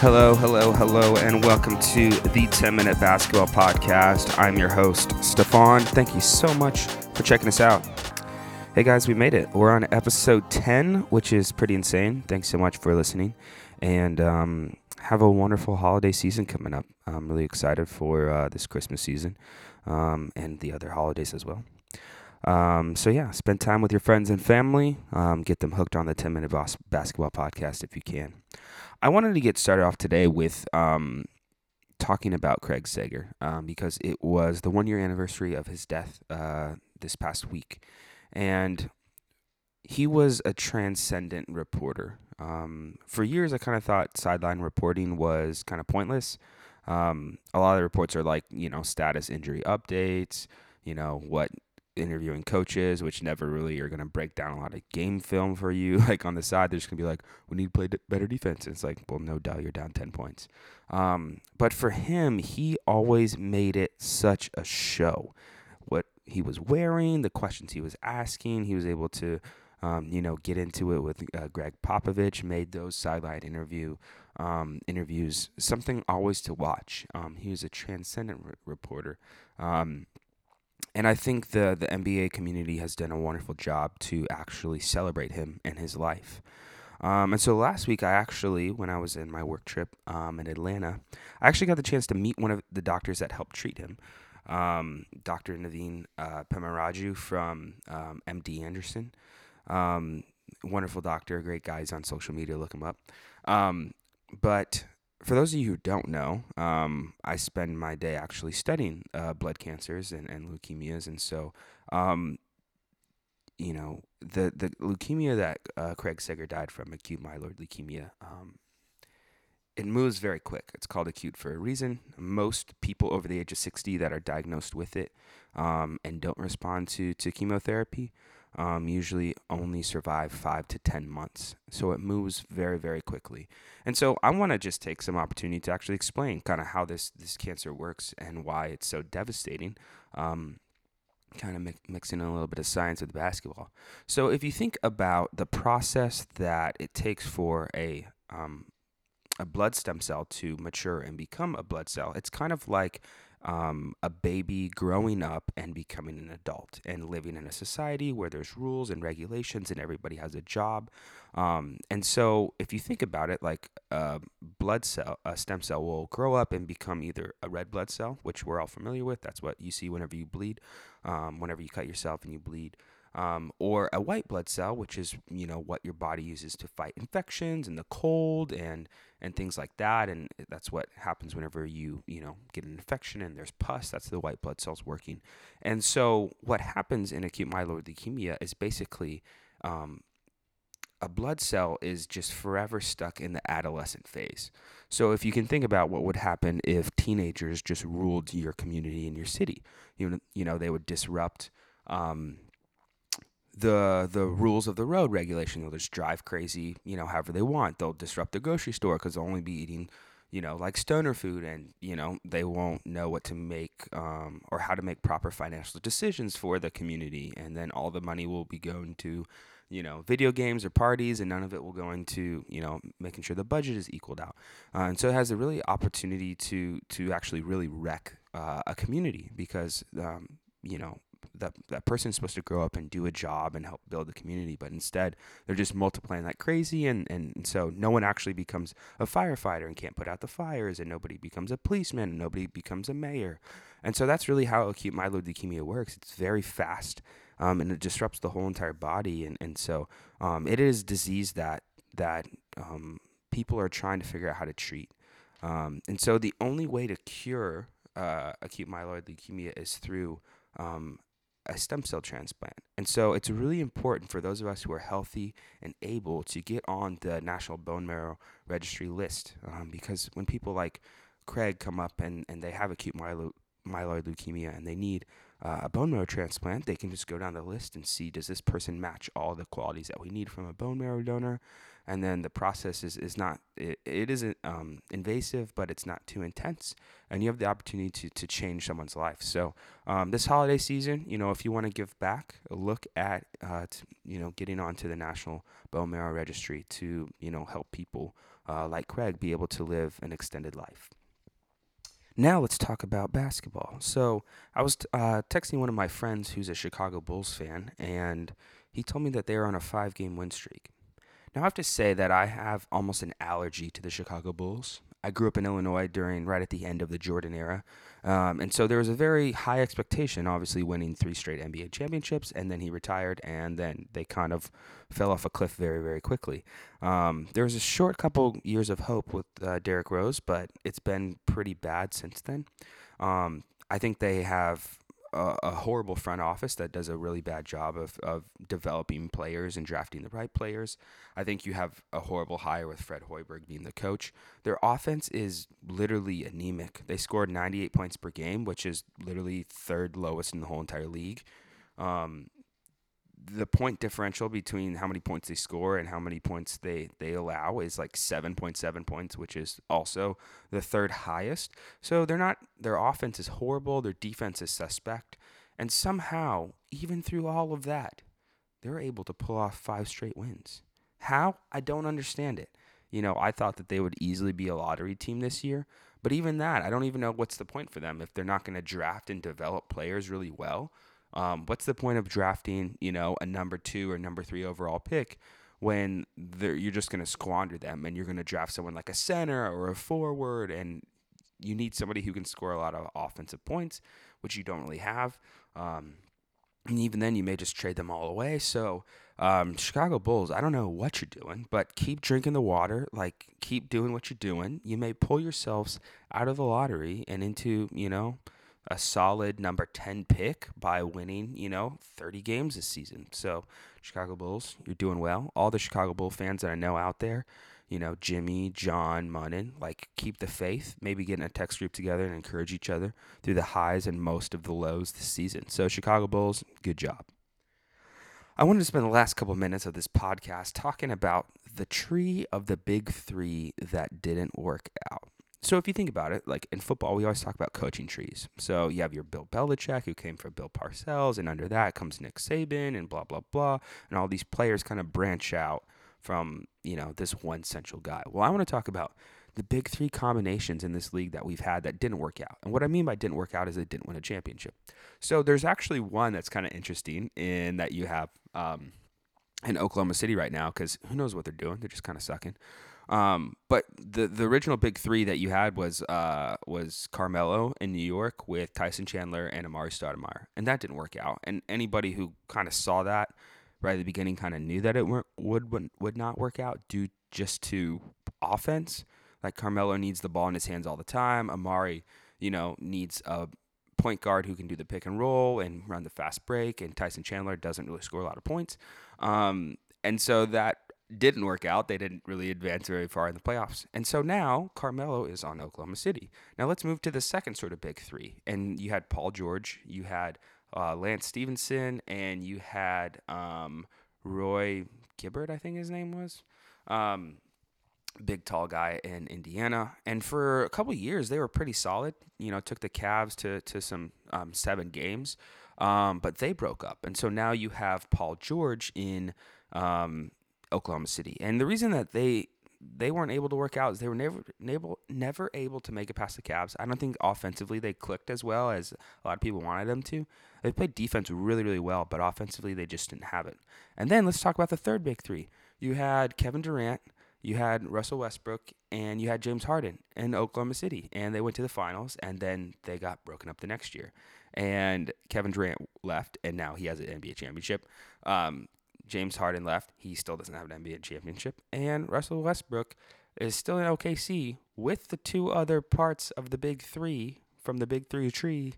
Hello, hello, hello, and welcome to the 10 Minute Basketball Podcast. I'm your host, Stefan. Thank you so much for checking us out. Hey guys, we made it. We're on episode 10, which is pretty insane. Thanks so much for listening. And um, have a wonderful holiday season coming up. I'm really excited for uh, this Christmas season um, and the other holidays as well. Um, so, yeah, spend time with your friends and family. Um, get them hooked on the 10 Minute Bas- Basketball Podcast if you can. I wanted to get started off today with um, talking about Craig Sager um, because it was the one year anniversary of his death uh, this past week. And he was a transcendent reporter. Um, for years, I kind of thought sideline reporting was kind of pointless. Um, a lot of the reports are like, you know, status injury updates, you know, what interviewing coaches, which never really are going to break down a lot of game film for you. Like on the side, they're just going to be like, we need to play better defense. And it's like, well, no doubt you're down 10 points. Um, but for him, he always made it such a show. What he was wearing, the questions he was asking, he was able to, um, you know, get into it with uh, Gregg Popovich, made those sideline interview um, interviews something always to watch. Um, he was a transcendent re- reporter. And I think the the NBA community has done a wonderful job to actually celebrate him and his life. Um, and so last week, I actually, when I was in my work trip um, in Atlanta, I actually got the chance to meet one of the doctors that helped treat him, um, Dr. Naveen uh, Pemmaraju from MD um, Anderson. Um, wonderful doctor, great guys on social media. Look him up. Um, but for those of you who don't know, um, I spend my day actually studying uh, blood cancers and, and leukemias, and so um, you know the the leukemia that uh, Craig Sager died from, acute myeloid leukemia. Um, it moves very quick. It's called acute for a reason. Most people over the age of 60 that are diagnosed with it um, and don't respond to, to chemotherapy um, usually only survive five to 10 months. So it moves very, very quickly. And so I want to just take some opportunity to actually explain kind of how this, this cancer works and why it's so devastating. Um, kind of mi- mixing in a little bit of science with basketball. So if you think about the process that it takes for a um, a blood stem cell to mature and become a blood cell, it's kind of like um, a baby growing up and becoming an adult and living in a society where there's rules and regulations and everybody has a job. Um, and so, if you think about it, like a blood cell, a stem cell will grow up and become either a red blood cell, which we're all familiar with. That's what you see whenever you bleed, um, whenever you cut yourself and you bleed um, or a white blood cell, which is you know what your body uses to fight infections and the cold and and things like that, and that's what happens whenever you you know get an infection and there's pus. That's the white blood cells working, and so what happens in acute myeloid leukemia is basically um, a blood cell is just forever stuck in the adolescent phase. So if you can think about what would happen if teenagers just ruled your community and your city, you know, you know they would disrupt um, the the rules of the road regulation. They'll just drive crazy, you know, however they want. They'll disrupt the grocery store because they'll only be eating, you know, like stoner food, and you know they won't know what to make um, or how to make proper financial decisions for the community. And then all the money will be going to, you know, video games or parties, and none of it will go into, you know, making sure the budget is equaled out. Uh, and so it has a really opportunity to to actually really wreck uh, a community because, um, you know, that that person's supposed to grow up and do a job and help build the community, but instead they're just multiplying like crazy, and, and, so no one actually becomes a firefighter and can't put out the fires, and nobody becomes a policeman, and nobody becomes a mayor, and so that's really how acute myeloid leukemia works. It's very fast, um, and it disrupts the whole entire body, and and so um, it is disease that that um, people are trying to figure out how to treat, um, and so the only way to cure uh, acute myeloid leukemia is through um, a stem cell transplant. And so it's really important for those of us who are healthy and able to get on the National Bone Marrow Registry list um, because when people like Craig come up and, and they have acute myeloid myeloid leukemia and they need uh, a bone marrow transplant, they can just go down the list and see does this person match all the qualities that we need from a bone marrow donor. And then the process is, is not, it, it isn't um, invasive, but it's not too intense. And you have the opportunity to, to change someone's life. So um, this holiday season, you know, if you want to give back, look at, uh, to, you know, getting onto the National Bone Marrow Registry to, you know, help people uh, like Craig be able to live an extended life. Now let's talk about basketball. So I was uh, texting one of my friends who's a Chicago Bulls fan, and he told me that they are on a five-game win streak. Now I have to say that I have almost an allergy to the Chicago Bulls. I grew up in Illinois during right at the end of the Jordan era, um, and so there was a very high expectation. Obviously, winning three straight NBA championships, and then he retired, and then they kind of fell off a cliff very, very quickly. Um, there was a short couple years of hope with uh, Derrick Rose, but it's been pretty bad since then. Um, I think they have a, a, horrible front office that does a really bad job of, of developing players and drafting the right players. I think you have a horrible hire with Fred Hoiberg being the coach. Their offense is literally anemic. They scored 98 points per game, which is literally third lowest in the whole entire league. Um, the point differential between how many points they score and how many points they, they allow is like 7.7 points, which is also the third highest. So they're not, their offense is horrible, their defense is suspect. And somehow, even through all of that, they're able to pull off five straight wins. How? I don't understand it. You know, I thought that they would easily be a lottery team this year, but even that, I don't even know what's the point for them if they're not going to draft and develop players really well um, what's the point of drafting, you know, a number two or number three overall pick when you're just going to squander them and you're going to draft someone like a center or a forward and you need somebody who can score a lot of offensive points, which you don't really have. Um, and even then, you may just trade them all away. So, um, Chicago Bulls, I don't know what you're doing, but keep drinking the water. Like, keep doing what you're doing. You may pull yourselves out of the lottery and into, you know, a solid number 10 pick by winning, you know, 30 games this season. So, Chicago Bulls, you're doing well. All the Chicago Bull fans that I know out there, you know, Jimmy, John, Munnan, like keep the faith. Maybe get in a text group together and encourage each other through the highs and most of the lows this season. So, Chicago Bulls, good job. I wanted to spend the last couple minutes of this podcast talking about the tree of the big three that didn't work out. So if you think about it, like in football, we always talk about coaching trees. So you have your Bill Belichick, who came from Bill Parcells, and under that comes Nick Saban, and blah blah blah, and all these players kind of branch out from you know this one central guy. Well, I want to talk about the big three combinations in this league that we've had that didn't work out. And what I mean by didn't work out is they didn't win a championship. So there's actually one that's kind of interesting in that you have um, in Oklahoma City right now because who knows what they're doing? They're just kind of sucking. Um, but the the original big three that you had was uh, was Carmelo in New York with Tyson Chandler and Amar'e Stoudemire, and that didn't work out. And anybody who kind of saw that right at the beginning kind of knew that it would would would not work out due just to offense. Like Carmelo needs the ball in his hands all the time. Amar'e, you know, needs a point guard who can do the pick and roll and run the fast break, and Tyson Chandler doesn't really score a lot of points. Um, and so that didn't work out. They didn't really advance very far in the playoffs. And so now Carmelo is on Oklahoma City. Now let's move to the second sort of big three. And you had Paul George, you had uh, Lance Stephenson, and you had um, Roy Hibbert, I think his name was. Um, big tall guy in Indiana. And for a couple years, they were pretty solid. You know, took the Cavs to, to some um, seven games. Um, but they broke up. And so now you have Paul George in um, Oklahoma City. And the reason that they they weren't able to work out is they were never able never able to make it past the Cavs. I don't think offensively they clicked as well as a lot of people wanted them to. They played defense really really well, but offensively they just didn't have it. And then let's talk about the third big 3. You had Kevin Durant, you had Russell Westbrook, and you had James Harden in Oklahoma City, and they went to the finals and then they got broken up the next year. And Kevin Durant left, and now he has an NBA championship. Um, James Harden left. He still doesn't have an NBA championship. And Russell Westbrook is still in OKC with the two other parts of the big three from the big three tree.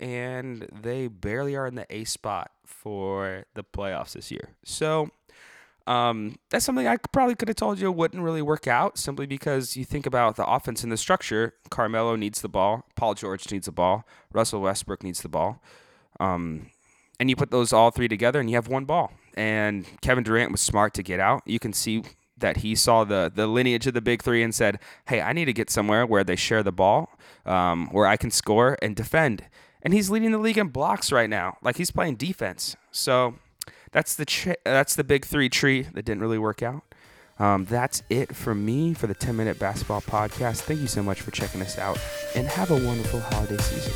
And they barely are in the A spot for the playoffs this year. So Um, that's something I probably could have told you wouldn't really work out simply because you think about the offense and the structure. Carmelo needs the ball. Paul George needs the ball. Russell Westbrook needs the ball. Um, and you put those all three together and you have one ball. And Kevin Durant was smart to get out. You can see that he saw the the lineage of the big three and said, "Hey, I need to get somewhere where they share the ball, um, where I can score and defend." And he's leading the league in blocks right now. Like he's playing defense. So that's the ch- that's the big three tree that didn't really work out. Um, that's it for me for the 10 minute basketball podcast. Thank you so much for checking us out and have a wonderful holiday season.